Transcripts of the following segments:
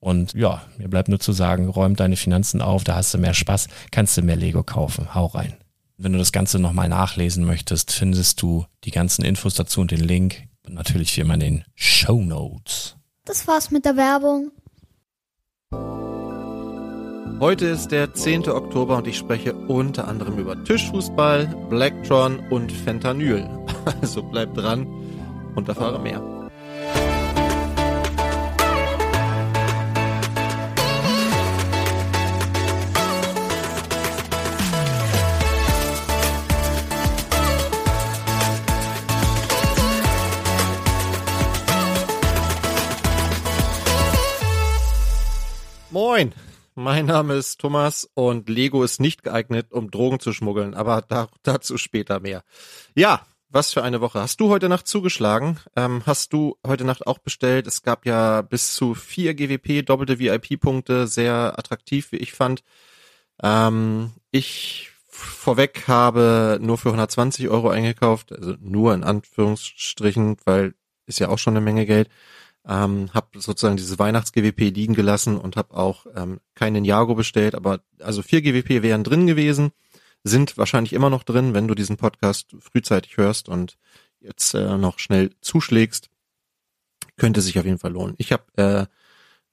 Und ja, mir bleibt nur zu sagen, räum deine Finanzen auf, da hast du mehr Spaß, kannst du mehr Lego kaufen. Hau rein. Wenn du das Ganze nochmal nachlesen möchtest, findest du die ganzen Infos dazu und den Link. Und natürlich wie immer in den Show Notes. Das war's mit der Werbung. Heute ist der 10. Oktober und ich spreche unter anderem über Tischfußball, Blacktron und Fentanyl. Also bleib dran und erfahre mehr. Moin, mein Name ist Thomas und Lego ist nicht geeignet, um Drogen zu schmuggeln, aber da, dazu später mehr. Ja, was für eine Woche. Hast du heute Nacht zugeschlagen? Ähm, hast du heute Nacht auch bestellt? Es gab ja bis zu vier GWP, doppelte VIP-Punkte, sehr attraktiv, wie ich fand. Ähm, ich vorweg habe nur für 120 Euro eingekauft, also nur in Anführungsstrichen, weil ist ja auch schon eine Menge Geld ähm, habe sozusagen dieses Weihnachts-GWP liegen gelassen und habe auch ähm, keinen Jago bestellt, aber also vier GWP wären drin gewesen, sind wahrscheinlich immer noch drin, wenn du diesen Podcast frühzeitig hörst und jetzt äh, noch schnell zuschlägst, könnte sich auf jeden Fall lohnen. Ich habe äh,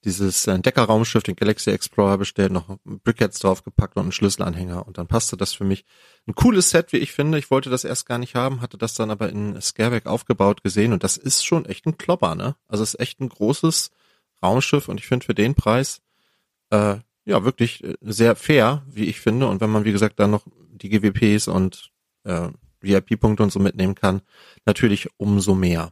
dieses Entdecker-Raumschiff, den Galaxy Explorer bestellt, noch Brickheads draufgepackt und einen Schlüsselanhänger und dann passte das für mich. Ein cooles Set, wie ich finde. Ich wollte das erst gar nicht haben, hatte das dann aber in Scareback aufgebaut gesehen und das ist schon echt ein Klopper, ne? Also es ist echt ein großes Raumschiff und ich finde für den Preis äh, ja wirklich äh, sehr fair, wie ich finde. Und wenn man, wie gesagt, dann noch die GWPs und äh, VIP-Punkte und so mitnehmen kann, natürlich umso mehr.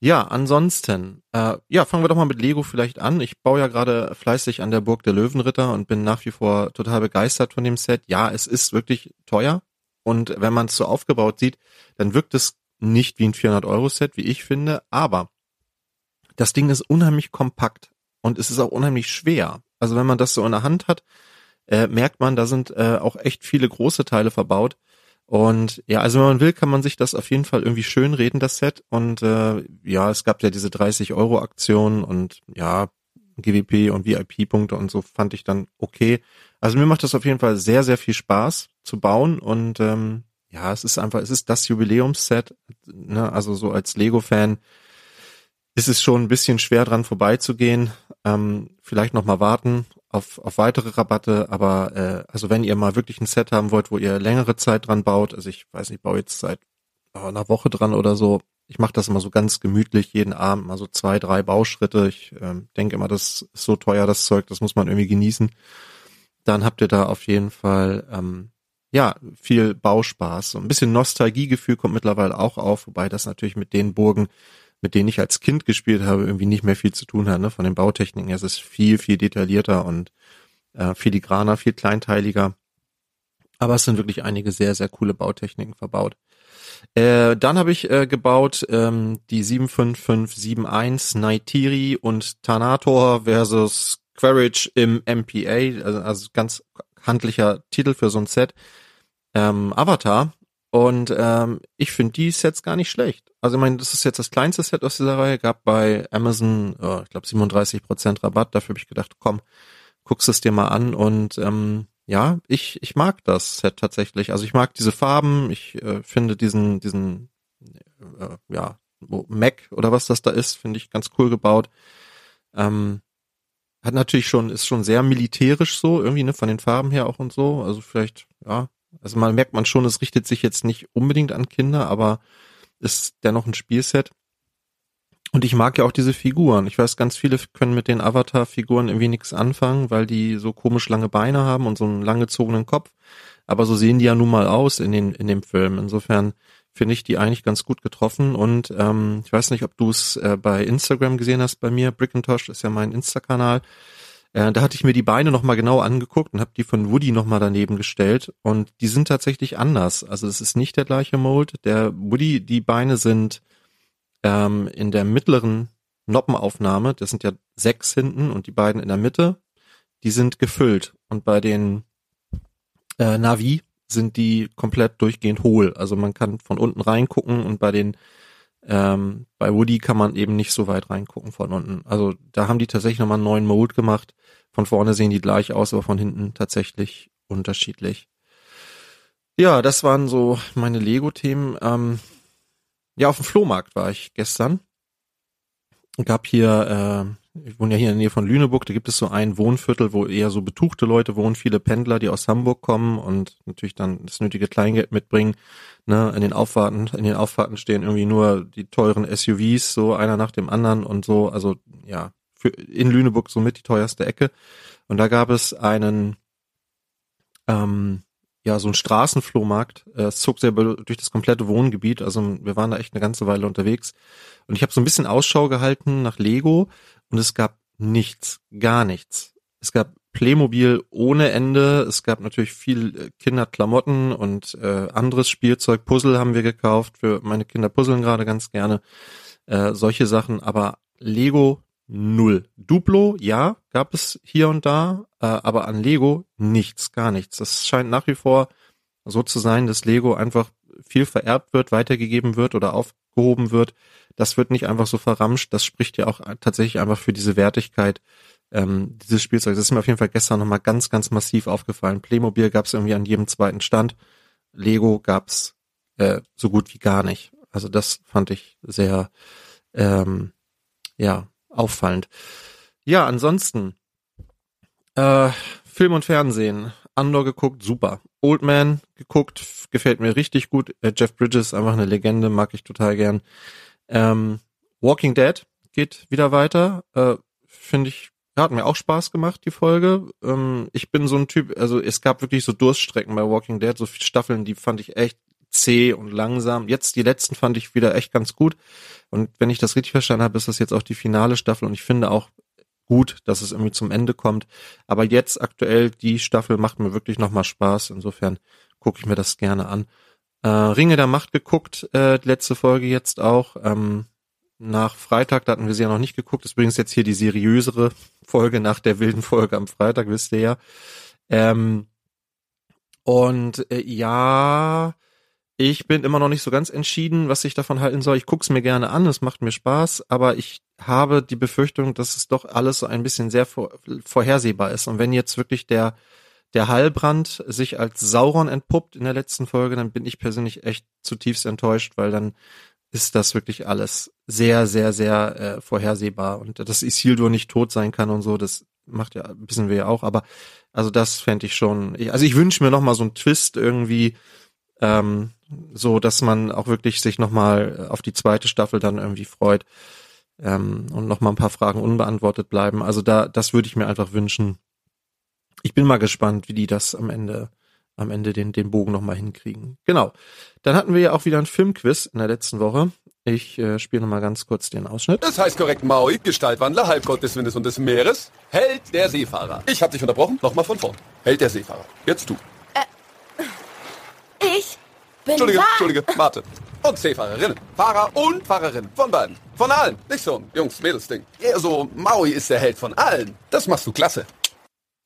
Ja, ansonsten, äh, ja, fangen wir doch mal mit Lego vielleicht an. Ich baue ja gerade fleißig an der Burg der Löwenritter und bin nach wie vor total begeistert von dem Set. Ja, es ist wirklich teuer und wenn man es so aufgebaut sieht, dann wirkt es nicht wie ein 400-Euro-Set, wie ich finde, aber das Ding ist unheimlich kompakt und es ist auch unheimlich schwer. Also wenn man das so in der Hand hat, äh, merkt man, da sind äh, auch echt viele große Teile verbaut. Und ja, also wenn man will, kann man sich das auf jeden Fall irgendwie schön reden, das Set. Und äh, ja, es gab ja diese 30 Euro Aktion und ja, GWP und VIP-Punkte und so fand ich dann okay. Also mir macht das auf jeden Fall sehr, sehr viel Spaß zu bauen und ähm, ja, es ist einfach, es ist das Jubiläumsset, ne? also so als Lego-Fan ist es schon ein bisschen schwer dran vorbeizugehen. Ähm, vielleicht noch mal warten auf, auf weitere Rabatte, aber äh, also wenn ihr mal wirklich ein Set haben wollt, wo ihr längere Zeit dran baut, also ich weiß nicht, ich baue jetzt seit oh, einer Woche dran oder so. Ich mache das immer so ganz gemütlich jeden Abend, mal so zwei, drei Bauschritte. Ich ähm, denke immer, das ist so teuer, das Zeug, das muss man irgendwie genießen. Dann habt ihr da auf jeden Fall ähm, ja viel Bauspaß. So ein bisschen Nostalgiegefühl kommt mittlerweile auch auf, wobei das natürlich mit den Burgen mit denen ich als Kind gespielt habe, irgendwie nicht mehr viel zu tun hat. Ne? Von den Bautechniken her ist es viel, viel detaillierter und äh, filigraner, viel kleinteiliger. Aber es sind wirklich einige sehr, sehr coole Bautechniken verbaut. Äh, dann habe ich äh, gebaut ähm, die 75571 Naitiri und Tanator versus Quaritch im MPA, also, also ganz handlicher Titel für so ein Set. Ähm, Avatar und ähm, ich finde die Sets gar nicht schlecht. Also ich meine, das ist jetzt das kleinste Set aus dieser Reihe, gab bei Amazon, oh, ich glaube 37% Rabatt. Dafür habe ich gedacht, komm, guckst es dir mal an. Und ähm, ja, ich, ich mag das Set tatsächlich. Also ich mag diese Farben, ich äh, finde diesen, diesen, äh, ja, Mac oder was das da ist, finde ich ganz cool gebaut. Ähm, hat natürlich schon, ist schon sehr militärisch so, irgendwie, ne, von den Farben her auch und so. Also vielleicht, ja, also man merkt man schon, es richtet sich jetzt nicht unbedingt an Kinder, aber ist dennoch ein Spielset. Und ich mag ja auch diese Figuren. Ich weiß, ganz viele können mit den Avatar-Figuren irgendwie nichts anfangen, weil die so komisch lange Beine haben und so einen langgezogenen Kopf. Aber so sehen die ja nun mal aus in den in dem Film. Insofern finde ich die eigentlich ganz gut getroffen. Und ähm, ich weiß nicht, ob du es äh, bei Instagram gesehen hast bei mir. Brickintosh ist ja mein Insta-Kanal. Äh, da hatte ich mir die Beine nochmal genau angeguckt und habe die von Woody nochmal daneben gestellt und die sind tatsächlich anders. Also es ist nicht der gleiche Mold. Der Woody, die Beine sind ähm, in der mittleren Noppenaufnahme, das sind ja sechs hinten und die beiden in der Mitte, die sind gefüllt. Und bei den äh, Navi sind die komplett durchgehend hohl. Also man kann von unten reingucken und bei den ähm, bei Woody kann man eben nicht so weit reingucken von unten. Also da haben die tatsächlich nochmal einen neuen Mode gemacht. Von vorne sehen die gleich aus, aber von hinten tatsächlich unterschiedlich. Ja, das waren so meine Lego-Themen. Ähm, ja, auf dem Flohmarkt war ich gestern. Gab hier, äh, ich wohne ja hier in der Nähe von Lüneburg, da gibt es so ein Wohnviertel, wo eher so betuchte Leute wohnen, viele Pendler, die aus Hamburg kommen und natürlich dann das nötige Kleingeld mitbringen. Ne, in den Auffahrten, in den Auffahrten stehen irgendwie nur die teuren SUVs, so einer nach dem anderen und so. Also ja, für, in Lüneburg somit die teuerste Ecke. Und da gab es einen, ähm, ja, so ein Straßenflohmarkt. Äh, es zog sehr durch das komplette Wohngebiet. Also wir waren da echt eine ganze Weile unterwegs. Und ich habe so ein bisschen Ausschau gehalten nach Lego und es gab nichts, gar nichts. Es gab Playmobil ohne Ende. Es gab natürlich viel äh, Kinderklamotten und äh, anderes Spielzeug. Puzzle haben wir gekauft. Für meine Kinder puzzeln gerade ganz gerne. Äh, solche Sachen. Aber Lego null. Duplo, ja, gab es hier und da. Äh, aber an Lego nichts, gar nichts. Das scheint nach wie vor so zu sein, dass Lego einfach viel vererbt wird, weitergegeben wird oder aufgehoben wird. Das wird nicht einfach so verramscht. Das spricht ja auch tatsächlich einfach für diese Wertigkeit ähm, dieses Spielzeug. Das ist mir auf jeden Fall gestern nochmal ganz, ganz massiv aufgefallen. Playmobil gab es irgendwie an jedem zweiten Stand. Lego gab's äh, so gut wie gar nicht. Also das fand ich sehr ähm, ja auffallend. Ja, ansonsten äh, Film und Fernsehen. Andor geguckt, super. Old Man geguckt, gefällt mir richtig gut. Äh, Jeff Bridges, einfach eine Legende, mag ich total gern. Ähm, Walking Dead geht wieder weiter. Äh, Finde ich hat mir auch Spaß gemacht, die Folge. Ähm, ich bin so ein Typ, also es gab wirklich so Durststrecken bei Walking Dead, so viele Staffeln, die fand ich echt zäh und langsam. Jetzt die letzten fand ich wieder echt ganz gut. Und wenn ich das richtig verstanden habe, ist das jetzt auch die finale Staffel und ich finde auch gut, dass es irgendwie zum Ende kommt. Aber jetzt aktuell, die Staffel macht mir wirklich nochmal Spaß. Insofern gucke ich mir das gerne an. Äh, Ringe der Macht geguckt, äh, letzte Folge jetzt auch. Ähm, nach Freitag, da hatten wir sie ja noch nicht geguckt. Das ist übrigens jetzt hier die seriösere Folge nach der wilden Folge am Freitag, wisst ihr ja. Ähm, und äh, ja, ich bin immer noch nicht so ganz entschieden, was ich davon halten soll. Ich guck's mir gerne an, es macht mir Spaß, aber ich habe die Befürchtung, dass es doch alles so ein bisschen sehr vor, vorhersehbar ist. Und wenn jetzt wirklich der der Hallbrand sich als Sauron entpuppt in der letzten Folge, dann bin ich persönlich echt zutiefst enttäuscht, weil dann ist das wirklich alles sehr, sehr, sehr äh, vorhersehbar. Und dass Isildur nicht tot sein kann und so, das macht ja, wissen wir ja auch, aber also das fände ich schon, ich, also ich wünsche mir nochmal so einen Twist irgendwie, ähm, so dass man auch wirklich sich nochmal auf die zweite Staffel dann irgendwie freut ähm, und nochmal ein paar Fragen unbeantwortet bleiben. Also da, das würde ich mir einfach wünschen. Ich bin mal gespannt, wie die das am Ende am Ende den, den Bogen nochmal hinkriegen. Genau. Dann hatten wir ja auch wieder ein Filmquiz in der letzten Woche. Ich äh, spiele nochmal ganz kurz den Ausschnitt. Das heißt korrekt Maui, Gestaltwandler, Halbgott des Windes und des Meeres, Held der Seefahrer. Ich hab dich unterbrochen, nochmal von vorn. Held der Seefahrer. Jetzt du. Ich bin Entschuldige, wahr. Entschuldige, warte. Und Seefahrerinnen. Fahrer und Fahrerinnen. Von beiden. Von allen. Nicht so ein Jungs-Mädels-Ding. Eher so, Maui ist der Held von allen. Das machst du klasse.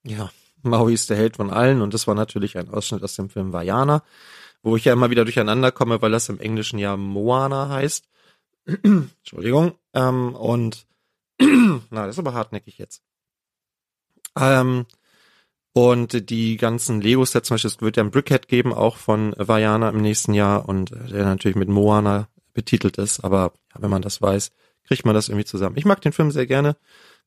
Ja, Maui ist der Held von allen und das war natürlich ein Ausschnitt aus dem Film Vajana, wo ich ja immer wieder durcheinander komme, weil das im Englischen ja Moana heißt. Entschuldigung. Ähm, und na, das ist aber hartnäckig jetzt. Ähm, und die ganzen Lego-Sets, zum Beispiel, es wird ja ein Brickhead geben, auch von Vajana im nächsten Jahr und der natürlich mit Moana betitelt ist, aber ja, wenn man das weiß, kriegt man das irgendwie zusammen. Ich mag den Film sehr gerne.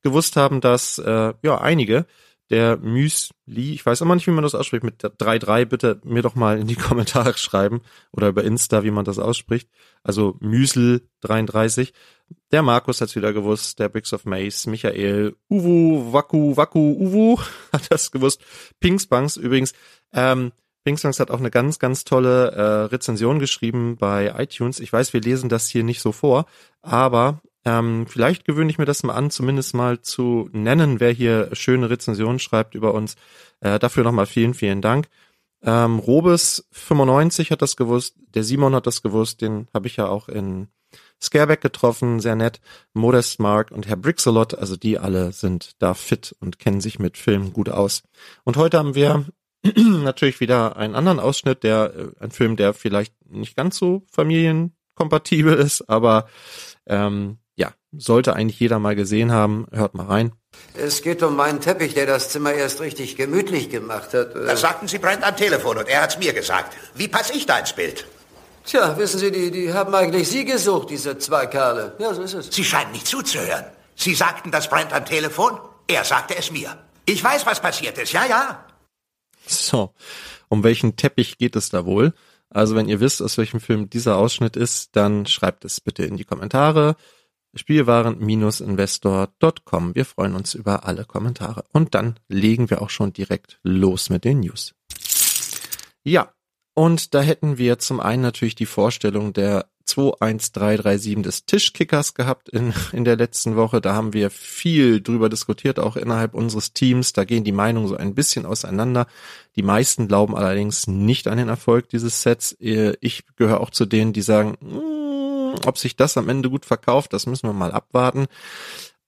Gewusst haben, dass äh, ja einige der Müsli, ich weiß immer nicht, wie man das ausspricht, mit 3-3 bitte mir doch mal in die Kommentare schreiben oder über Insta, wie man das ausspricht. Also Müsel 33. Der Markus hat's wieder gewusst, der Bricks of Mace, Michael, Uwu, Waku, Waku, Uwu hat das gewusst. Pingsbanks übrigens, ähm, Pingsbanks hat auch eine ganz, ganz tolle äh, Rezension geschrieben bei iTunes. Ich weiß, wir lesen das hier nicht so vor, aber ähm, vielleicht gewöhne ich mir das mal an, zumindest mal zu nennen, wer hier schöne Rezensionen schreibt über uns. Äh, dafür nochmal vielen, vielen Dank. Ähm, Robes 95 hat das gewusst, der Simon hat das gewusst, den habe ich ja auch in Scareback getroffen, sehr nett. Modest Mark und Herr Brixelot, also die alle sind da fit und kennen sich mit Filmen gut aus. Und heute haben wir natürlich wieder einen anderen Ausschnitt, der äh, ein Film, der vielleicht nicht ganz so familienkompatibel ist, aber ähm, ja, sollte eigentlich jeder mal gesehen haben. Hört mal rein. Es geht um meinen Teppich, der das Zimmer erst richtig gemütlich gemacht hat. Das sagten Sie Brent am Telefon und er hat's mir gesagt. Wie passe ich da ins Bild? Tja, wissen Sie, die, die haben eigentlich Sie gesucht, diese zwei Kerle. Ja, so ist es. Sie scheinen nicht zuzuhören. Sie sagten das Brent am Telefon, er sagte es mir. Ich weiß, was passiert ist, ja, ja. So, um welchen Teppich geht es da wohl? Also wenn ihr wisst, aus welchem Film dieser Ausschnitt ist, dann schreibt es bitte in die Kommentare. Spielwaren-investor.com. Wir freuen uns über alle Kommentare. Und dann legen wir auch schon direkt los mit den News. Ja, und da hätten wir zum einen natürlich die Vorstellung der 21337 des Tischkickers gehabt in, in der letzten Woche. Da haben wir viel drüber diskutiert, auch innerhalb unseres Teams. Da gehen die Meinungen so ein bisschen auseinander. Die meisten glauben allerdings nicht an den Erfolg dieses Sets. Ich gehöre auch zu denen, die sagen, "Mm, ob sich das am Ende gut verkauft, das müssen wir mal abwarten.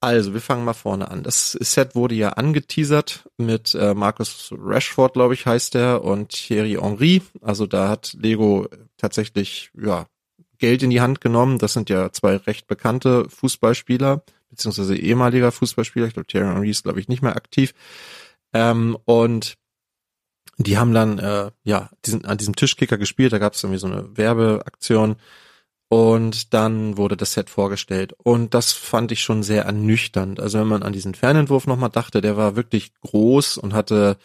Also, wir fangen mal vorne an. Das Set wurde ja angeteasert mit äh, Marcus Rashford, glaube ich, heißt er, und Thierry Henry. Also da hat Lego tatsächlich ja Geld in die Hand genommen. Das sind ja zwei recht bekannte Fußballspieler, beziehungsweise ehemaliger Fußballspieler. Ich glaube, Thierry Henry ist, glaube ich, nicht mehr aktiv. Ähm, und die haben dann äh, ja diesen, an diesem Tischkicker gespielt. Da gab es irgendwie so eine Werbeaktion. Und dann wurde das Set vorgestellt. Und das fand ich schon sehr ernüchternd. Also wenn man an diesen Fernentwurf nochmal dachte, der war wirklich groß und hatte,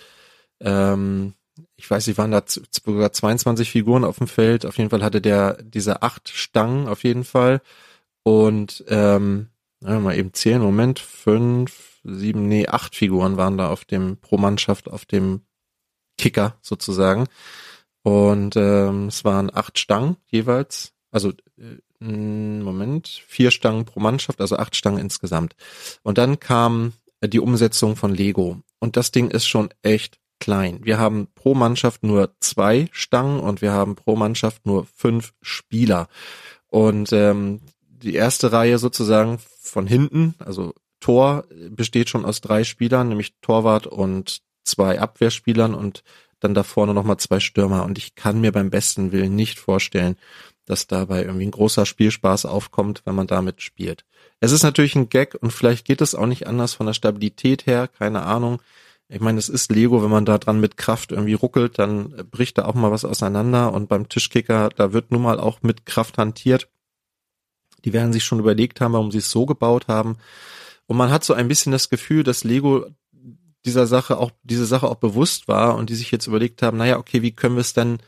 ähm, ich weiß nicht, waren da sogar 22 Figuren auf dem Feld. Auf jeden Fall hatte der diese acht Stangen auf jeden Fall. Und ähm, mal eben zählen, Moment, fünf, sieben, nee, acht Figuren waren da auf dem, pro Mannschaft auf dem Kicker sozusagen. Und ähm, es waren acht Stangen jeweils. Also äh, Moment, vier Stangen pro Mannschaft, also acht Stangen insgesamt. Und dann kam die Umsetzung von Lego. Und das Ding ist schon echt klein. Wir haben pro Mannschaft nur zwei Stangen und wir haben pro Mannschaft nur fünf Spieler. Und ähm, die erste Reihe sozusagen von hinten, also Tor besteht schon aus drei Spielern, nämlich Torwart und zwei Abwehrspielern und dann da vorne nochmal zwei Stürmer. Und ich kann mir beim besten Willen nicht vorstellen, dass dabei irgendwie ein großer Spielspaß aufkommt, wenn man damit spielt. Es ist natürlich ein Gag und vielleicht geht es auch nicht anders von der Stabilität her, keine Ahnung. Ich meine, es ist Lego, wenn man da dran mit Kraft irgendwie ruckelt, dann bricht da auch mal was auseinander und beim Tischkicker, da wird nun mal auch mit Kraft hantiert. Die werden sich schon überlegt haben, warum sie es so gebaut haben. Und man hat so ein bisschen das Gefühl, dass Lego dieser Sache auch, diese Sache auch bewusst war und die sich jetzt überlegt haben, naja, okay, wie können wir es denn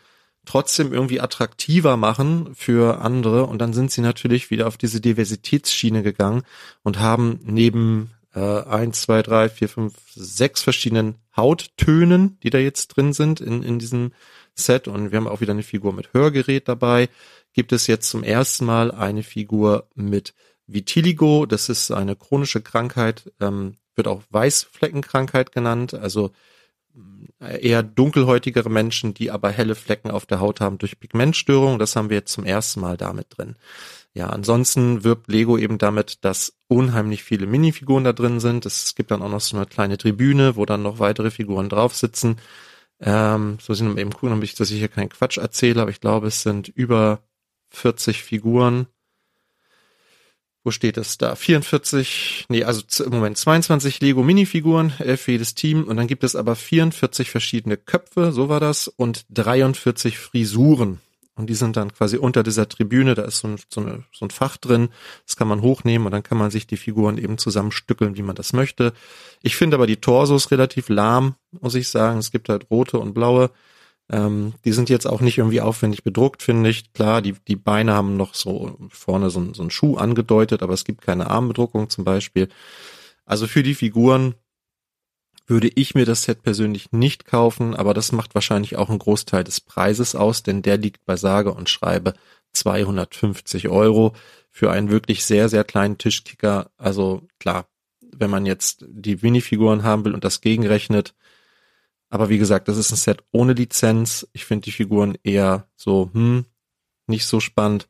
trotzdem irgendwie attraktiver machen für andere? Und dann sind sie natürlich wieder auf diese Diversitätsschiene gegangen und haben neben äh, eins, zwei, drei, vier, fünf, sechs verschiedenen Hauttönen, die da jetzt drin sind in, in diesem Set. Und wir haben auch wieder eine Figur mit Hörgerät dabei. Gibt es jetzt zum ersten Mal eine Figur mit Vitiligo, das ist eine chronische Krankheit, ähm, wird auch Weißfleckenkrankheit genannt, also eher dunkelhäutigere Menschen, die aber helle Flecken auf der Haut haben durch Pigmentstörungen. Das haben wir jetzt zum ersten Mal damit drin. Ja, ansonsten wirbt Lego eben damit, dass unheimlich viele Minifiguren da drin sind. Es gibt dann auch noch so eine kleine Tribüne, wo dann noch weitere Figuren drauf sitzen. Ähm, so sind wir eben gucken, damit ich, ich hier keinen Quatsch erzähle, aber ich glaube, es sind über 40 Figuren wo steht es da? 44, nee, also im Moment 22 Lego Minifiguren, elf für jedes Team und dann gibt es aber 44 verschiedene Köpfe, so war das, und 43 Frisuren. Und die sind dann quasi unter dieser Tribüne, da ist so ein, so, eine, so ein Fach drin, das kann man hochnehmen und dann kann man sich die Figuren eben zusammenstückeln, wie man das möchte. Ich finde aber die Torsos relativ lahm, muss ich sagen. Es gibt halt rote und blaue. Ähm, die sind jetzt auch nicht irgendwie aufwendig bedruckt, finde ich. Klar, die, die Beine haben noch so vorne so, so einen Schuh angedeutet, aber es gibt keine Armbedruckung zum Beispiel. Also für die Figuren würde ich mir das Set persönlich nicht kaufen, aber das macht wahrscheinlich auch einen Großteil des Preises aus, denn der liegt bei sage und schreibe 250 Euro für einen wirklich sehr, sehr kleinen Tischkicker. Also klar, wenn man jetzt die Minifiguren haben will und das gegenrechnet, aber wie gesagt, das ist ein Set ohne Lizenz. Ich finde die Figuren eher so, hm, nicht so spannend.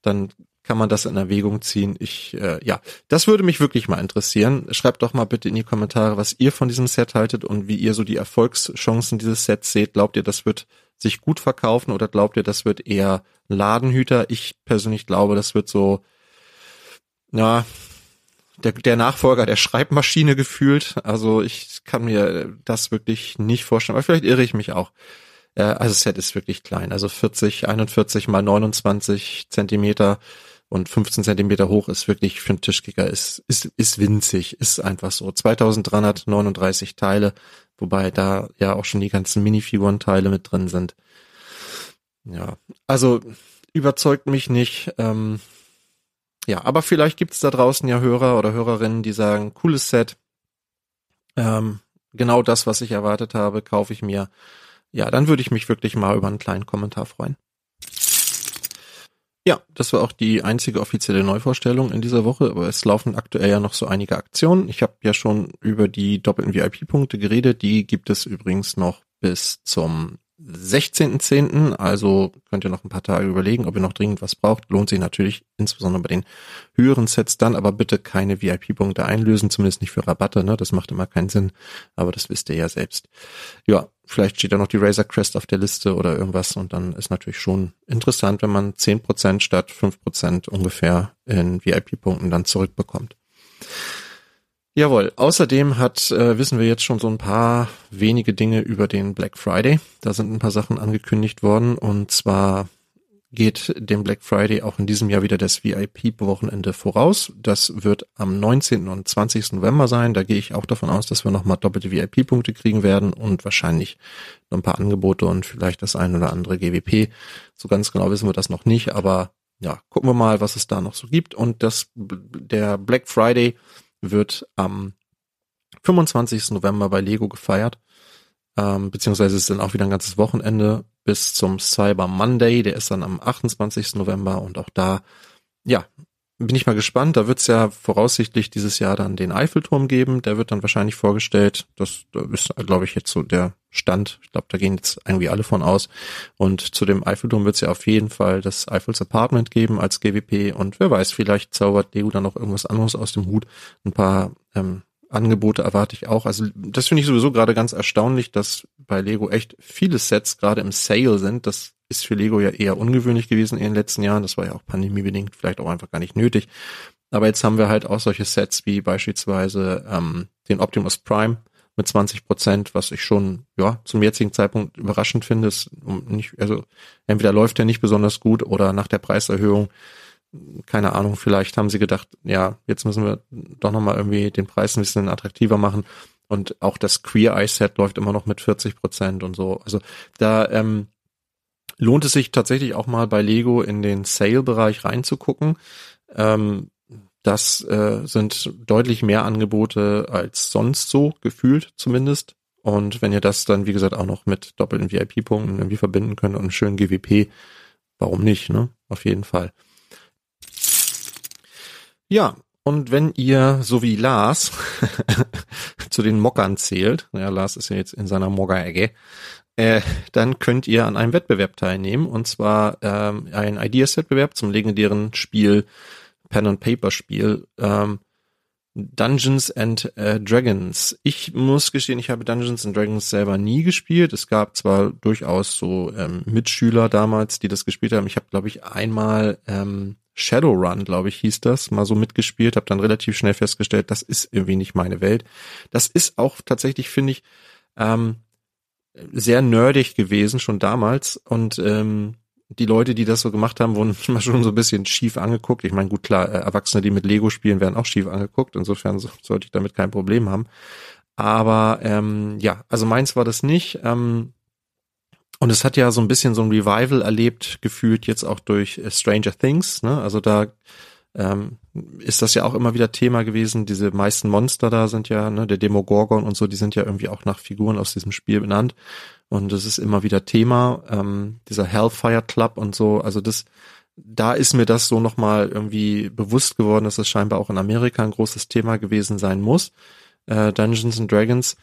Dann kann man das in Erwägung ziehen. Ich, äh, ja, das würde mich wirklich mal interessieren. Schreibt doch mal bitte in die Kommentare, was ihr von diesem Set haltet und wie ihr so die Erfolgschancen dieses Sets seht. Glaubt ihr, das wird sich gut verkaufen oder glaubt ihr, das wird eher Ladenhüter? Ich persönlich glaube, das wird so, ja, der, der Nachfolger der Schreibmaschine gefühlt. Also ich kann mir das wirklich nicht vorstellen. Aber vielleicht irre ich mich auch. Äh, also das Set ist wirklich klein. Also 40, 41 mal 29 Zentimeter und 15 Zentimeter hoch ist wirklich für einen Tischkicker ist, ist, ist winzig. Ist einfach so. 2339 Teile, wobei da ja auch schon die ganzen Minifigurenteile mit drin sind. Ja, also überzeugt mich nicht. Ähm, ja, aber vielleicht gibt es da draußen ja Hörer oder Hörerinnen, die sagen, cooles Set, ähm, genau das, was ich erwartet habe, kaufe ich mir. Ja, dann würde ich mich wirklich mal über einen kleinen Kommentar freuen. Ja, das war auch die einzige offizielle Neuvorstellung in dieser Woche, aber es laufen aktuell ja noch so einige Aktionen. Ich habe ja schon über die doppelten VIP-Punkte geredet, die gibt es übrigens noch bis zum 16.10., also könnt ihr noch ein paar Tage überlegen, ob ihr noch dringend was braucht. Lohnt sich natürlich, insbesondere bei den höheren Sets dann, aber bitte keine VIP-Punkte einlösen, zumindest nicht für Rabatte, ne? Das macht immer keinen Sinn, aber das wisst ihr ja selbst. Ja, vielleicht steht da noch die Razer Crest auf der Liste oder irgendwas und dann ist natürlich schon interessant, wenn man 10% statt 5% ungefähr in VIP-Punkten dann zurückbekommt. Jawohl. Außerdem hat, äh, wissen wir jetzt schon so ein paar wenige Dinge über den Black Friday. Da sind ein paar Sachen angekündigt worden und zwar geht dem Black Friday auch in diesem Jahr wieder das VIP-Wochenende voraus. Das wird am 19. und 20. November sein. Da gehe ich auch davon aus, dass wir nochmal doppelte VIP-Punkte kriegen werden und wahrscheinlich noch ein paar Angebote und vielleicht das ein oder andere GWP. So ganz genau wissen wir das noch nicht, aber ja, gucken wir mal, was es da noch so gibt. Und das, der Black Friday wird am 25. November bei Lego gefeiert. ähm, beziehungsweise ist dann auch wieder ein ganzes Wochenende bis zum Cyber Monday, der ist dann am 28. November und auch da, ja, bin ich mal gespannt. Da wird es ja voraussichtlich dieses Jahr dann den Eiffelturm geben. Der wird dann wahrscheinlich vorgestellt. Das ist, glaube ich, jetzt so der Stand. Ich glaube, da gehen jetzt irgendwie alle von aus. Und zu dem Eiffelturm wird es ja auf jeden Fall das Eiffels Apartment geben als GWP. Und wer weiß, vielleicht zaubert Lego dann noch irgendwas anderes aus dem Hut. Ein paar ähm, Angebote erwarte ich auch. Also das finde ich sowieso gerade ganz erstaunlich, dass bei Lego echt viele Sets gerade im Sale sind. Das ist für Lego ja eher ungewöhnlich gewesen in den letzten Jahren. Das war ja auch pandemiebedingt vielleicht auch einfach gar nicht nötig. Aber jetzt haben wir halt auch solche Sets wie beispielsweise ähm, den Optimus Prime mit 20 Prozent, was ich schon ja zum jetzigen Zeitpunkt überraschend finde. Ist nicht, also entweder läuft der nicht besonders gut oder nach der Preiserhöhung keine Ahnung, vielleicht haben sie gedacht, ja, jetzt müssen wir doch nochmal irgendwie den Preis ein bisschen attraktiver machen. Und auch das Queer Eye Set läuft immer noch mit 40 Prozent und so. Also da ähm, lohnt es sich tatsächlich auch mal bei Lego in den Sale-Bereich reinzugucken. Ähm, das äh, sind deutlich mehr Angebote als sonst so, gefühlt zumindest. Und wenn ihr das dann, wie gesagt, auch noch mit doppelten VIP-Punkten irgendwie verbinden könnt und einem schönen GWP, warum nicht, ne? Auf jeden Fall. Ja, und wenn ihr, so wie Lars, zu den Mockern zählt, ja, Lars ist ja jetzt in seiner Mogger-Ecke, äh, dann könnt ihr an einem Wettbewerb teilnehmen, und zwar ähm, ein Ideas-Wettbewerb zum legendären Spiel, Pen-and-Paper-Spiel, ähm, Dungeons and äh, Dragons. Ich muss gestehen, ich habe Dungeons and Dragons selber nie gespielt. Es gab zwar durchaus so ähm, Mitschüler damals, die das gespielt haben. Ich habe, glaube ich, einmal ähm, Shadowrun, glaube ich, hieß das, mal so mitgespielt, habe dann relativ schnell festgestellt, das ist irgendwie nicht meine Welt. Das ist auch tatsächlich, finde ich, ähm, sehr nerdig gewesen, schon damals. Und ähm, die Leute, die das so gemacht haben, wurden mal schon so ein bisschen schief angeguckt. Ich meine, gut, klar, äh, Erwachsene, die mit Lego spielen, werden auch schief angeguckt. Insofern so, sollte ich damit kein Problem haben. Aber ähm, ja, also meins war das nicht. Ähm, und es hat ja so ein bisschen so ein Revival erlebt, gefühlt jetzt auch durch äh, Stranger Things. Ne? Also da ähm, ist das ja auch immer wieder Thema gewesen. Diese meisten Monster da sind ja, ne, der Demogorgon und so, die sind ja irgendwie auch nach Figuren aus diesem Spiel benannt. Und das ist immer wieder Thema. Ähm, dieser Hellfire Club und so. Also das, da ist mir das so nochmal irgendwie bewusst geworden, dass es scheinbar auch in Amerika ein großes Thema gewesen sein muss. Äh, Dungeons and Dragons.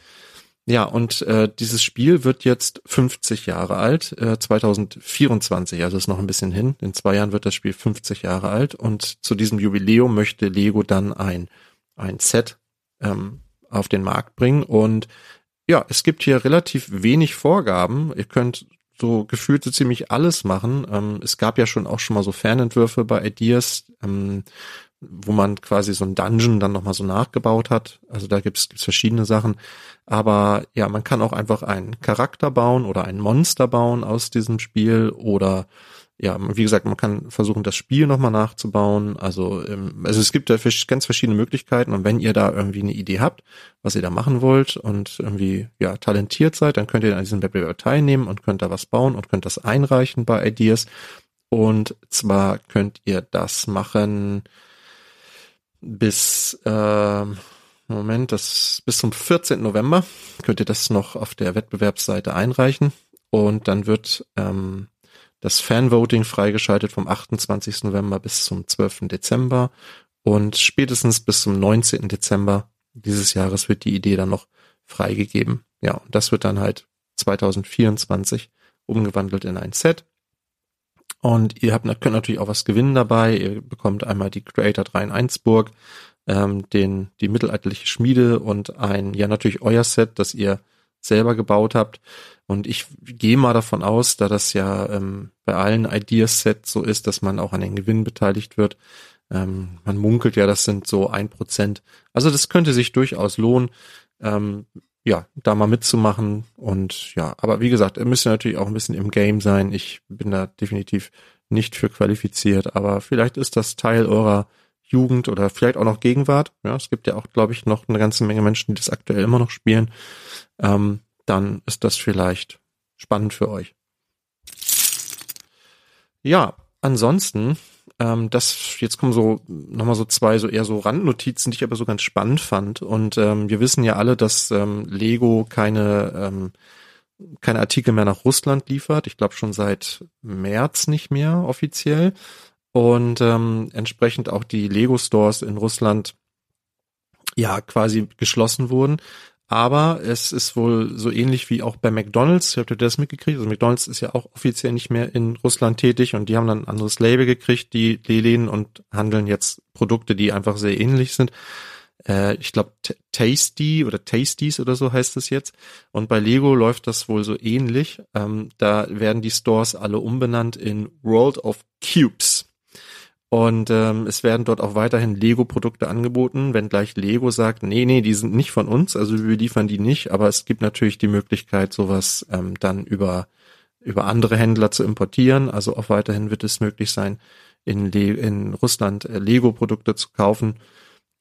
Ja, und äh, dieses Spiel wird jetzt 50 Jahre alt, äh, 2024, also ist noch ein bisschen hin. In zwei Jahren wird das Spiel 50 Jahre alt und zu diesem Jubiläum möchte Lego dann ein, ein Set ähm, auf den Markt bringen. Und ja, es gibt hier relativ wenig Vorgaben. Ihr könnt so gefühlt so ziemlich alles machen. Ähm, es gab ja schon auch schon mal so Fernentwürfe bei Ideas. Ähm, wo man quasi so ein Dungeon dann nochmal so nachgebaut hat. Also da gibt's gibt's verschiedene Sachen. Aber ja, man kann auch einfach einen Charakter bauen oder ein Monster bauen aus diesem Spiel oder ja, wie gesagt, man kann versuchen, das Spiel nochmal nachzubauen. Also, ähm, also es gibt da ganz verschiedene Möglichkeiten und wenn ihr da irgendwie eine Idee habt, was ihr da machen wollt und irgendwie ja talentiert seid, dann könnt ihr an diesem Wettbewerb teilnehmen und könnt da was bauen und könnt das einreichen bei Ideas. Und zwar könnt ihr das machen bis äh, Moment, das bis zum 14. November könnt ihr das noch auf der Wettbewerbsseite einreichen und dann wird ähm, das Fanvoting freigeschaltet vom 28. November bis zum 12. Dezember und spätestens bis zum 19. Dezember dieses Jahres wird die Idee dann noch freigegeben. Ja, und das wird dann halt 2024 umgewandelt in ein Set. Und ihr habt, könnt natürlich auch was gewinnen dabei. Ihr bekommt einmal die Creator 3 in 1 Burg, ähm, den, die mittelalterliche Schmiede und ein, ja natürlich euer Set, das ihr selber gebaut habt. Und ich gehe mal davon aus, da das ja ähm, bei allen Ideas-Sets so ist, dass man auch an den Gewinn beteiligt wird. Ähm, man munkelt ja, das sind so ein Prozent. Also das könnte sich durchaus lohnen, ähm, ja, da mal mitzumachen. Und ja, aber wie gesagt, ihr müsst natürlich auch ein bisschen im Game sein. Ich bin da definitiv nicht für qualifiziert, aber vielleicht ist das Teil eurer Jugend oder vielleicht auch noch Gegenwart. Ja, es gibt ja auch, glaube ich, noch eine ganze Menge Menschen, die das aktuell immer noch spielen. Ähm, dann ist das vielleicht spannend für euch. Ja, ansonsten, ähm, das jetzt kommen so nochmal so zwei so eher so Randnotizen, die ich aber so ganz spannend fand. Und ähm, wir wissen ja alle, dass ähm, Lego keine ähm, keine Artikel mehr nach Russland liefert. Ich glaube schon seit März nicht mehr offiziell. Und ähm, entsprechend auch die Lego-Stores in Russland ja quasi geschlossen wurden. Aber es ist wohl so ähnlich wie auch bei McDonalds. Habt ihr das mitgekriegt? Also McDonalds ist ja auch offiziell nicht mehr in Russland tätig und die haben dann ein anderes Label gekriegt, die Lelen und handeln jetzt Produkte, die einfach sehr ähnlich sind. Äh, ich glaube Tasty oder Tasties oder so heißt es jetzt. Und bei Lego läuft das wohl so ähnlich. Ähm, da werden die Stores alle umbenannt in World of Cubes. Und ähm, es werden dort auch weiterhin Lego-Produkte angeboten, wenn gleich Lego sagt, nee, nee, die sind nicht von uns, also wir liefern die nicht, aber es gibt natürlich die Möglichkeit, sowas ähm, dann über, über andere Händler zu importieren. Also auch weiterhin wird es möglich sein, in, Le in Russland äh, Lego-Produkte zu kaufen,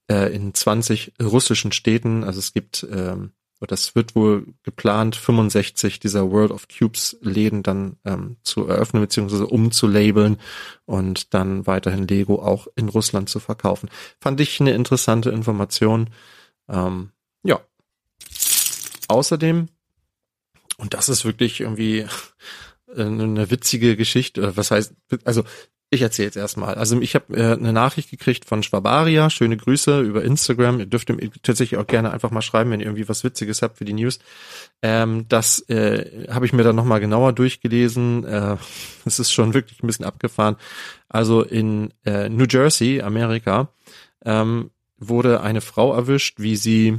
äh, in 20 russischen Städten. Also es gibt ähm, das wird wohl geplant, 65 dieser World of Cubes Läden dann ähm, zu eröffnen beziehungsweise umzulabeln und dann weiterhin Lego auch in Russland zu verkaufen. Fand ich eine interessante Information. Ähm, ja. Außerdem, und das ist wirklich irgendwie eine witzige Geschichte, was heißt, also ich erzähle jetzt erstmal. Also ich habe äh, eine Nachricht gekriegt von Schwabaria. Schöne Grüße über Instagram. Ihr dürft ihm tatsächlich auch gerne einfach mal schreiben, wenn ihr irgendwie was Witziges habt für die News. Ähm, das äh, habe ich mir dann nochmal genauer durchgelesen. Äh, es ist schon wirklich ein bisschen abgefahren. Also in äh, New Jersey, Amerika, ähm, wurde eine Frau erwischt, wie sie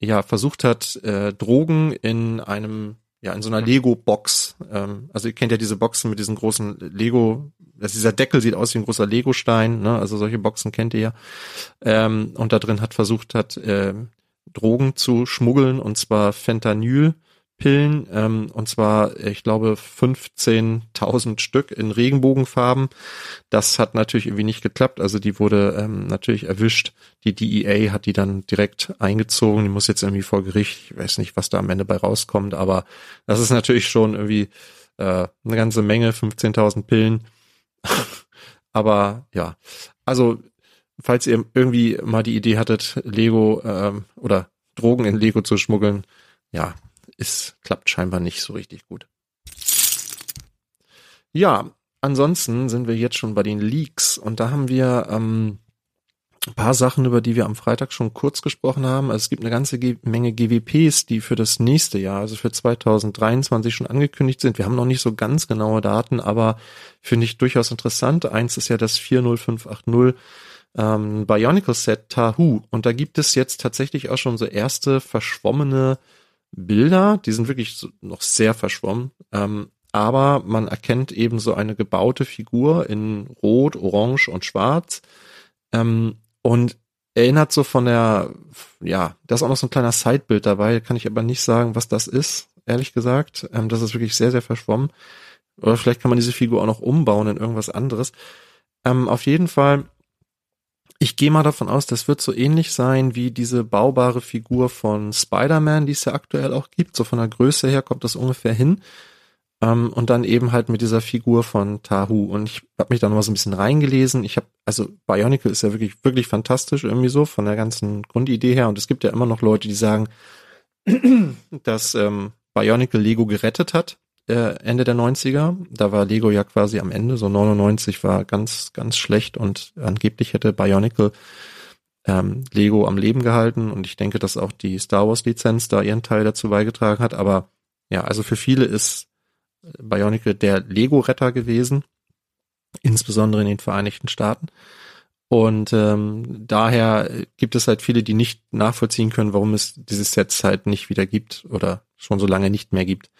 ja versucht hat, äh, Drogen in einem ja, in so einer Lego-Box. Ähm, also ihr kennt ja diese Boxen mit diesen großen Lego, also dieser Deckel sieht aus wie ein großer Lego-Stein, ne? Also solche Boxen kennt ihr ja. Ähm, und da drin hat versucht hat, äh, Drogen zu schmuggeln, und zwar Fentanyl, Pillen, ähm, und zwar, ich glaube, 15.000 Stück in Regenbogenfarben. Das hat natürlich irgendwie nicht geklappt. Also die wurde ähm, natürlich erwischt. Die DEA hat die dann direkt eingezogen. Die muss jetzt irgendwie vor Gericht. Ich weiß nicht, was da am Ende bei rauskommt, aber das ist natürlich schon irgendwie äh, eine ganze Menge, 15.000 Pillen. aber ja, also falls ihr irgendwie mal die Idee hattet, Lego ähm, oder Drogen in Lego zu schmuggeln, ja, es klappt scheinbar nicht so richtig gut. Ja, ansonsten sind wir jetzt schon bei den Leaks und da haben wir ähm, ein paar Sachen, über die wir am Freitag schon kurz gesprochen haben. Also es gibt eine ganze Ge Menge GWPs, die für das nächste Jahr, also für 2023 schon angekündigt sind. Wir haben noch nicht so ganz genaue Daten, aber finde ich durchaus interessant. Eins ist ja das 40580 ähm, Bionicle Set Tahu und da gibt es jetzt tatsächlich auch schon so erste verschwommene Bilder, die sind wirklich noch sehr verschwommen, ähm, aber man erkennt eben so eine gebaute Figur in Rot, Orange und Schwarz ähm, und erinnert so von der, ja, da ist auch noch so ein kleiner Sidebild dabei, kann ich aber nicht sagen, was das ist, ehrlich gesagt. Ähm, das ist wirklich sehr, sehr verschwommen. Oder vielleicht kann man diese Figur auch noch umbauen in irgendwas anderes. Ähm, auf jeden Fall ich gehe mal davon aus, das wird so ähnlich sein wie diese baubare Figur von Spider-Man, die es ja aktuell auch gibt. So von der Größe her kommt das ungefähr hin. Ähm, und dann eben halt mit dieser Figur von Tahu. Und ich habe mich da noch mal so ein bisschen reingelesen. Ich habe, also Bionicle ist ja wirklich, wirklich fantastisch irgendwie so von der ganzen Grundidee her. Und es gibt ja immer noch Leute, die sagen, dass ähm, Bionicle Lego gerettet hat äh, Ende der 90er. Da war Lego ja quasi am Ende, so 99 war ganz, ganz schlecht und angeblich hätte Bionicle ähm, Lego am Leben gehalten und ich denke, dass auch die Star Wars Lizenz da ihren Teil dazu beigetragen hat. Aber ja, also für viele ist Bionicle der Lego-Retter gewesen, insbesondere in den Vereinigten Staaten. Und ähm, daher gibt es halt viele, die nicht nachvollziehen können, warum es dieses Sets halt nicht wieder gibt oder schon so lange nicht mehr gibt.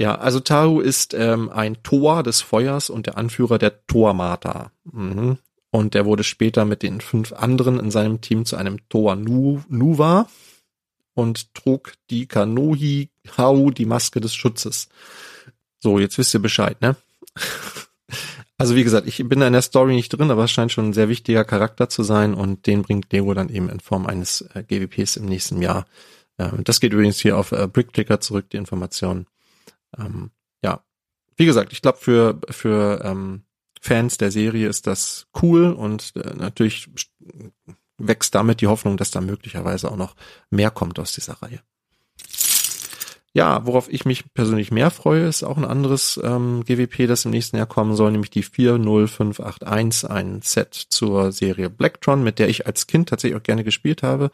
Ja, also Taru ist ähm, ein Tor des Feuers und der Anführer der Tormata. Mhm. Und der wurde später mit den fünf anderen in seinem Team zu einem Tor nu Nuva und trug die Kanohi Hau, die Maske des Schutzes. So, jetzt wisst ihr Bescheid, ne? Also wie gesagt, ich bin da in der Story nicht drin, aber es scheint schon ein sehr wichtiger Charakter zu sein und den bringt Lego dann eben in Form eines äh, GWPs im nächsten Jahr. Äh, das geht übrigens hier auf äh, Brickclicker zurück, die Informationen. Ähm, ja, wie gesagt, ich glaube für für ähm, Fans der Serie ist das cool und äh, natürlich wächst damit die Hoffnung, dass da möglicherweise auch noch mehr kommt aus dieser Reihe. Ja, worauf ich mich persönlich mehr freue, ist auch ein anderes ähm, GWP, das im nächsten Jahr kommen soll, nämlich die 40581, ein Set zur Serie Blacktron, mit der ich als Kind tatsächlich auch gerne gespielt habe.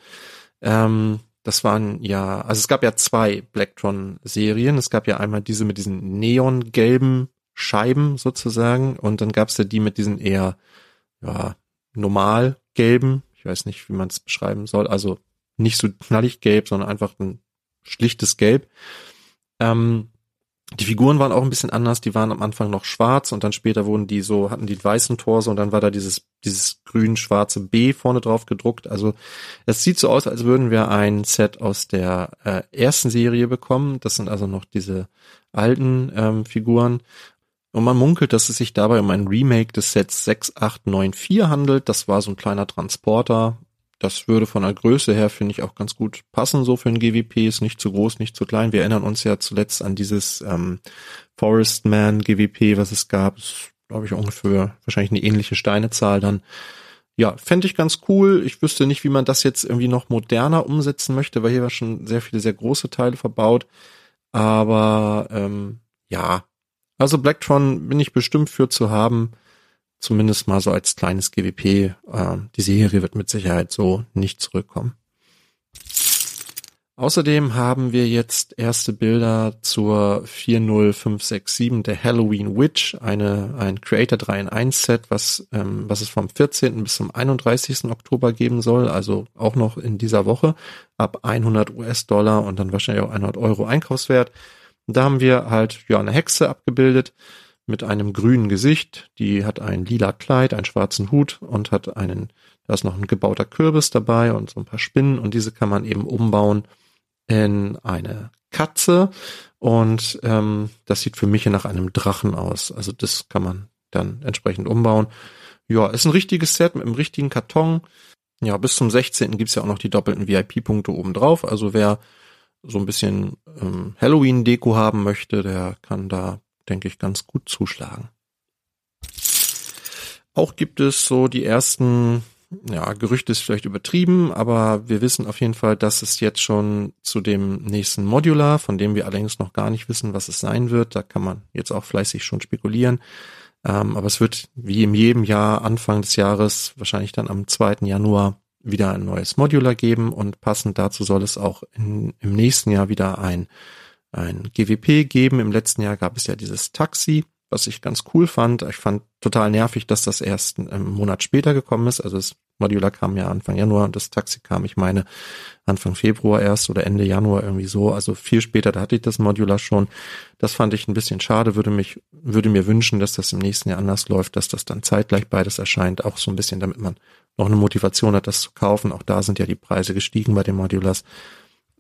Ähm, das waren ja, also es gab ja zwei Blacktron-Serien. Es gab ja einmal diese mit diesen neongelben Scheiben sozusagen und dann gab es ja die mit diesen eher ja, normal gelben, ich weiß nicht, wie man es beschreiben soll, also nicht so knallig gelb, sondern einfach ein schlichtes Gelb. Ähm, die Figuren waren auch ein bisschen anders, die waren am Anfang noch schwarz und dann später wurden die so, hatten die weißen Torso und dann war da dieses, dieses grün-schwarze B vorne drauf gedruckt. Also es sieht so aus, als würden wir ein Set aus der äh, ersten Serie bekommen. Das sind also noch diese alten ähm, Figuren. Und man munkelt, dass es sich dabei um ein Remake des Sets 6894 handelt. Das war so ein kleiner Transporter, das würde von der Größe her, finde ich, auch ganz gut passen, so für ein GWP. Ist nicht zu groß, nicht zu klein. Wir erinnern uns ja zuletzt an dieses ähm, Forest Man GWP, was es gab. Glaube ich, ungefähr wahrscheinlich eine ähnliche Steinezahl dann. Ja, fände ich ganz cool. Ich wüsste nicht, wie man das jetzt irgendwie noch moderner umsetzen möchte, weil hier war schon sehr viele sehr große Teile verbaut. Aber ähm, ja, also Blacktron bin ich bestimmt für zu haben zumindest mal so als kleines GWP. Äh, die Serie wird mit Sicherheit so nicht zurückkommen. Außerdem haben wir jetzt erste Bilder zur 40567 der Halloween Witch, eine, ein Creator 3 in 1 Set, was, ähm, was es vom 14. bis zum 31. Oktober geben soll, also auch noch in dieser Woche, ab 100 US-Dollar und dann wahrscheinlich auch 100 Euro Einkaufswert. Und da haben wir halt, ja, eine Hexe abgebildet, mit einem grünen Gesicht. Die hat ein lila Kleid, einen schwarzen Hut und hat einen, da ist noch ein gebauter Kürbis dabei und so ein paar Spinnen und diese kann man eben umbauen in eine Katze und ähm, das sieht für mich nach einem Drachen aus. Also das kann man dann entsprechend umbauen. Ja, ist ein richtiges Set mit einem richtigen Karton. Ja, bis zum 16. gibt's ja auch noch die doppelten VIP-Punkte oben drauf. Also wer so ein bisschen ähm, Halloween-Deko haben möchte, der kann da denke ich, ganz gut zuschlagen. Auch gibt es so die ersten, ja, Gerüchte ist vielleicht übertrieben, aber wir wissen auf jeden Fall, dass es jetzt schon zu dem nächsten Modular, von dem wir allerdings noch gar nicht wissen, was es sein wird, da kann man jetzt auch fleißig schon spekulieren. Ähm, aber es wird wie in jedem Jahr Anfang des Jahres, wahrscheinlich dann am 2. Januar, wieder ein neues Modular geben und passend dazu soll es auch in, im nächsten Jahr wieder ein ein GWP geben. Im letzten Jahr gab es ja dieses Taxi, was ich ganz cool fand. Ich fand total nervig, dass das erst einen Monat später gekommen ist. Also das Modular kam ja Anfang Januar und das Taxi kam, ich meine, Anfang Februar erst oder Ende Januar irgendwie so. Also viel später, da hatte ich das Modular schon. Das fand ich ein bisschen schade, würde mich, würde mir wünschen, dass das im nächsten Jahr anders läuft, dass das dann zeitgleich beides erscheint. Auch so ein bisschen, damit man noch eine Motivation hat, das zu kaufen. Auch da sind ja die Preise gestiegen bei den Modulars.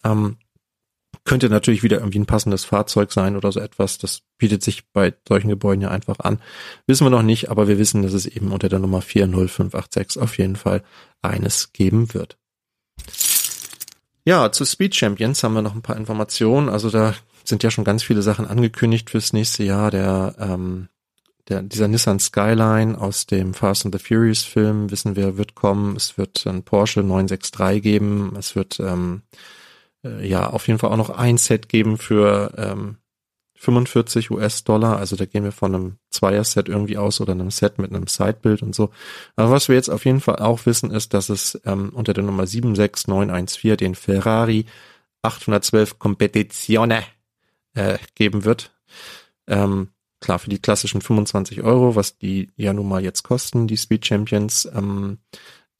Ähm, könnte natürlich wieder irgendwie ein passendes Fahrzeug sein oder so etwas. Das bietet sich bei solchen Gebäuden ja einfach an. Wissen wir noch nicht, aber wir wissen, dass es eben unter der Nummer 40586 auf jeden Fall eines geben wird. Ja, zu Speed Champions haben wir noch ein paar Informationen. Also da sind ja schon ganz viele Sachen angekündigt fürs nächste Jahr. Der, ähm, der, dieser Nissan Skyline aus dem Fast and the Furious Film, wissen wir, wird kommen. Es wird ein Porsche 963 geben. Es wird ähm, äh, ja auf jeden Fall auch noch ein Set geben für ähm, 45 US-Dollar. Also da gehen wir von einem Zweier-Set irgendwie aus oder einem Set mit einem Sidebild und so. Aber was wir jetzt auf jeden Fall auch wissen, ist, dass es ähm, unter der Nummer 76914 den Ferrari 812 Competizione äh, geben wird. Ähm, klar, für die klassischen 25 Euro, was die ja nun mal jetzt kosten, die Speed Champions. Ähm,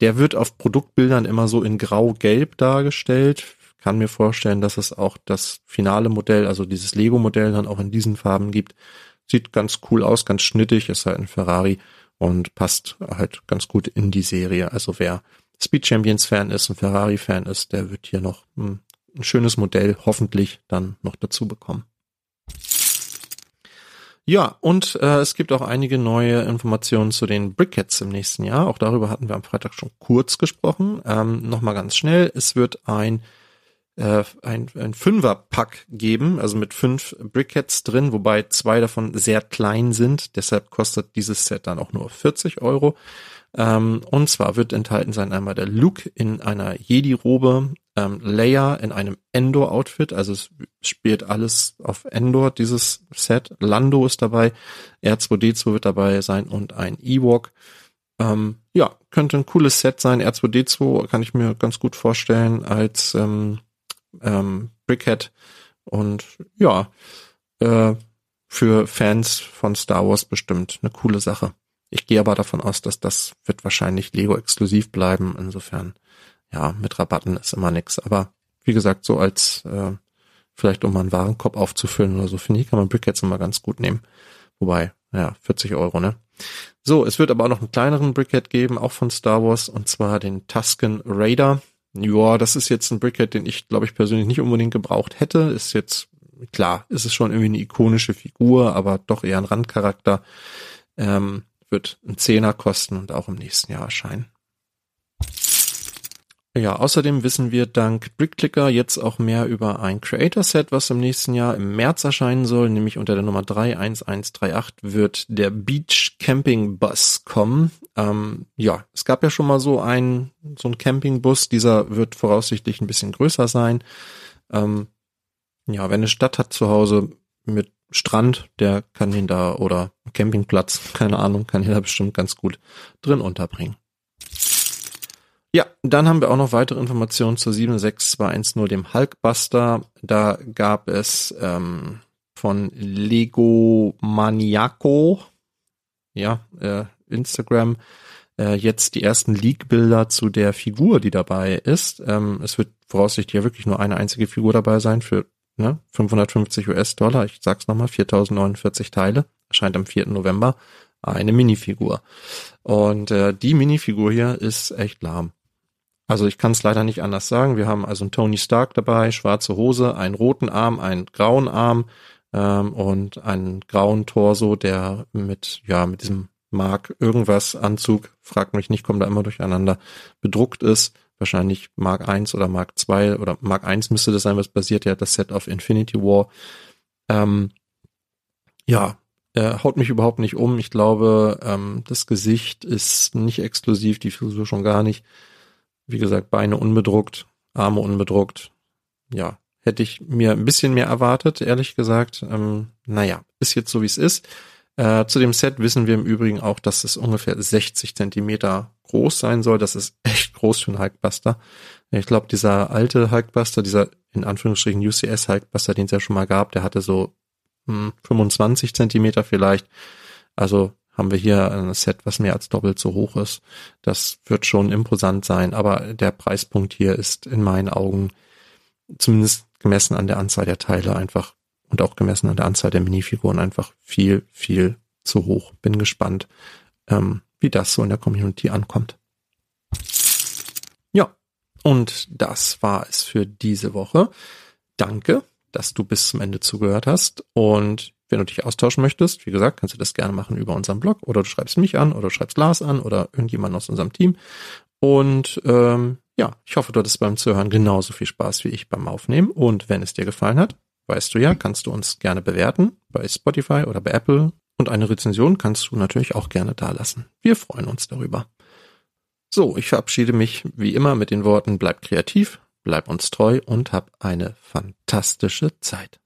der wird auf Produktbildern immer so in grau-gelb dargestellt kann mir vorstellen, dass es auch das finale Modell, also dieses Lego-Modell dann auch in diesen Farben gibt. Sieht ganz cool aus, ganz schnittig, ist halt ein Ferrari und passt halt ganz gut in die Serie. Also wer Speed Champions Fan ist, ein Ferrari Fan ist, der wird hier noch ein, ein schönes Modell hoffentlich dann noch dazu bekommen. Ja, und äh, es gibt auch einige neue Informationen zu den Brickheads im nächsten Jahr. Auch darüber hatten wir am Freitag schon kurz gesprochen. Ähm, Nochmal ganz schnell. Es wird ein äh, ein, ein Fünfer-Pack geben, also mit fünf Brickheads drin, wobei zwei davon sehr klein sind. Deshalb kostet dieses Set dann auch nur 40 Euro. Ähm, und zwar wird enthalten sein einmal der Luke in einer Jedi-Robe, ähm, Leia in einem Endor-Outfit, also es spielt alles auf Endor, dieses Set. Lando ist dabei, R2D2 wird dabei sein und ein Ewok. Ähm, ja, könnte ein cooles Set sein. R2D2 kann ich mir ganz gut vorstellen als ähm, ähm, Brickhead. Und ja, äh, für Fans von Star Wars bestimmt eine coole Sache. Ich gehe aber davon aus, dass das wird wahrscheinlich Lego exklusiv bleiben. Insofern, ja, mit Rabatten ist immer nix. Aber wie gesagt, so als äh, vielleicht um mal einen Warenkorb aufzufüllen oder so, finde ich, kann man Brickheads immer ganz gut nehmen. Wobei, ja, 40 Euro, ne? So, es wird aber auch noch einen kleineren Brickhead geben, auch von Star Wars, und zwar den Tusken Raider. Ja, das ist jetzt ein Brickhead, den ich, glaube ich, persönlich nicht unbedingt gebraucht hätte. Ist jetzt, klar, ist es schon irgendwie eine ikonische Figur, aber doch eher ein Randcharakter. Ähm, wird ein Zehner kosten und auch im nächsten Jahr erscheinen. Ja, außerdem wissen wir dank BrickClicker jetzt auch mehr über ein Creator-Set, was im nächsten Jahr im März erscheinen soll, nämlich unter der Nummer 31138 wird der Beach Camping Bus kommen. Ähm, ja, es gab ja schon mal so einen, so einen Campingbus, dieser wird voraussichtlich ein bisschen größer sein. Ähm, ja, wenn eine Stadt hat zu Hause mit Strand, der kann ihn da oder Campingplatz, keine Ahnung, kann ihn da bestimmt ganz gut drin unterbringen. Ja, dann haben wir auch noch weitere Informationen zur 76210, dem Hulkbuster. Da gab es ähm, von Lego Maniaco, ja, äh, Instagram, äh, jetzt die ersten Leak-Bilder zu der Figur, die dabei ist. Ähm, es wird voraussichtlich ja wirklich nur eine einzige Figur dabei sein für ne, 550 US-Dollar. Ich sag's nochmal, 4049 Teile. Erscheint am 4. November eine Minifigur. Und äh, die Minifigur hier ist echt lahm. Also ich kann es leider nicht anders sagen. Wir haben also einen Tony Stark dabei, schwarze Hose, einen roten Arm, einen grauen Arm ähm, und einen grauen Torso, der mit ja mit diesem Mark irgendwas Anzug, fragt mich nicht, kommt da immer durcheinander, bedruckt ist. Wahrscheinlich Mark 1 oder Mark 2 oder Mark 1 müsste das sein, was basiert ja das Set auf Infinity War. Ähm, ja, äh, haut mich überhaupt nicht um. Ich glaube, ähm, das Gesicht ist nicht exklusiv, die Frisur schon gar nicht. Wie gesagt, Beine unbedruckt, Arme unbedruckt. Ja, hätte ich mir ein bisschen mehr erwartet, ehrlich gesagt. Ähm, naja, ist jetzt so, wie es ist. Äh, zu dem Set wissen wir im Übrigen auch, dass es ungefähr 60 Zentimeter groß sein soll. Das ist echt groß für einen Hulkbuster. Ich glaube, dieser alte Hulkbuster, dieser in Anführungsstrichen UCS Hulkbuster, den es ja schon mal gab, der hatte so hm, 25 Zentimeter vielleicht. Also haben wir hier ein Set, was mehr als doppelt so hoch ist. Das wird schon imposant sein, aber der Preispunkt hier ist in meinen Augen zumindest gemessen an der Anzahl der Teile einfach und auch gemessen an der Anzahl der Minifiguren einfach viel, viel zu hoch. Bin gespannt, ähm, wie das so in der Community ankommt. Ja, und das war es für diese Woche. Danke, dass du bis zum Ende zugehört hast und wenn du dich austauschen möchtest, wie gesagt, kannst du das gerne machen über unseren Blog oder du schreibst mich an oder du schreibst Lars an oder irgendjemand aus unserem Team. Und ähm, ja, ich hoffe, du hattest beim Zuhören genauso viel Spaß wie ich beim Aufnehmen. Und wenn es dir gefallen hat, weißt du ja, kannst du uns gerne bewerten bei Spotify oder bei Apple. Und eine Rezension kannst du natürlich auch gerne dalassen. Wir freuen uns darüber. So, ich verabschiede mich wie immer mit den Worten bleib kreativ, bleib uns treu und hab eine fantastische Zeit.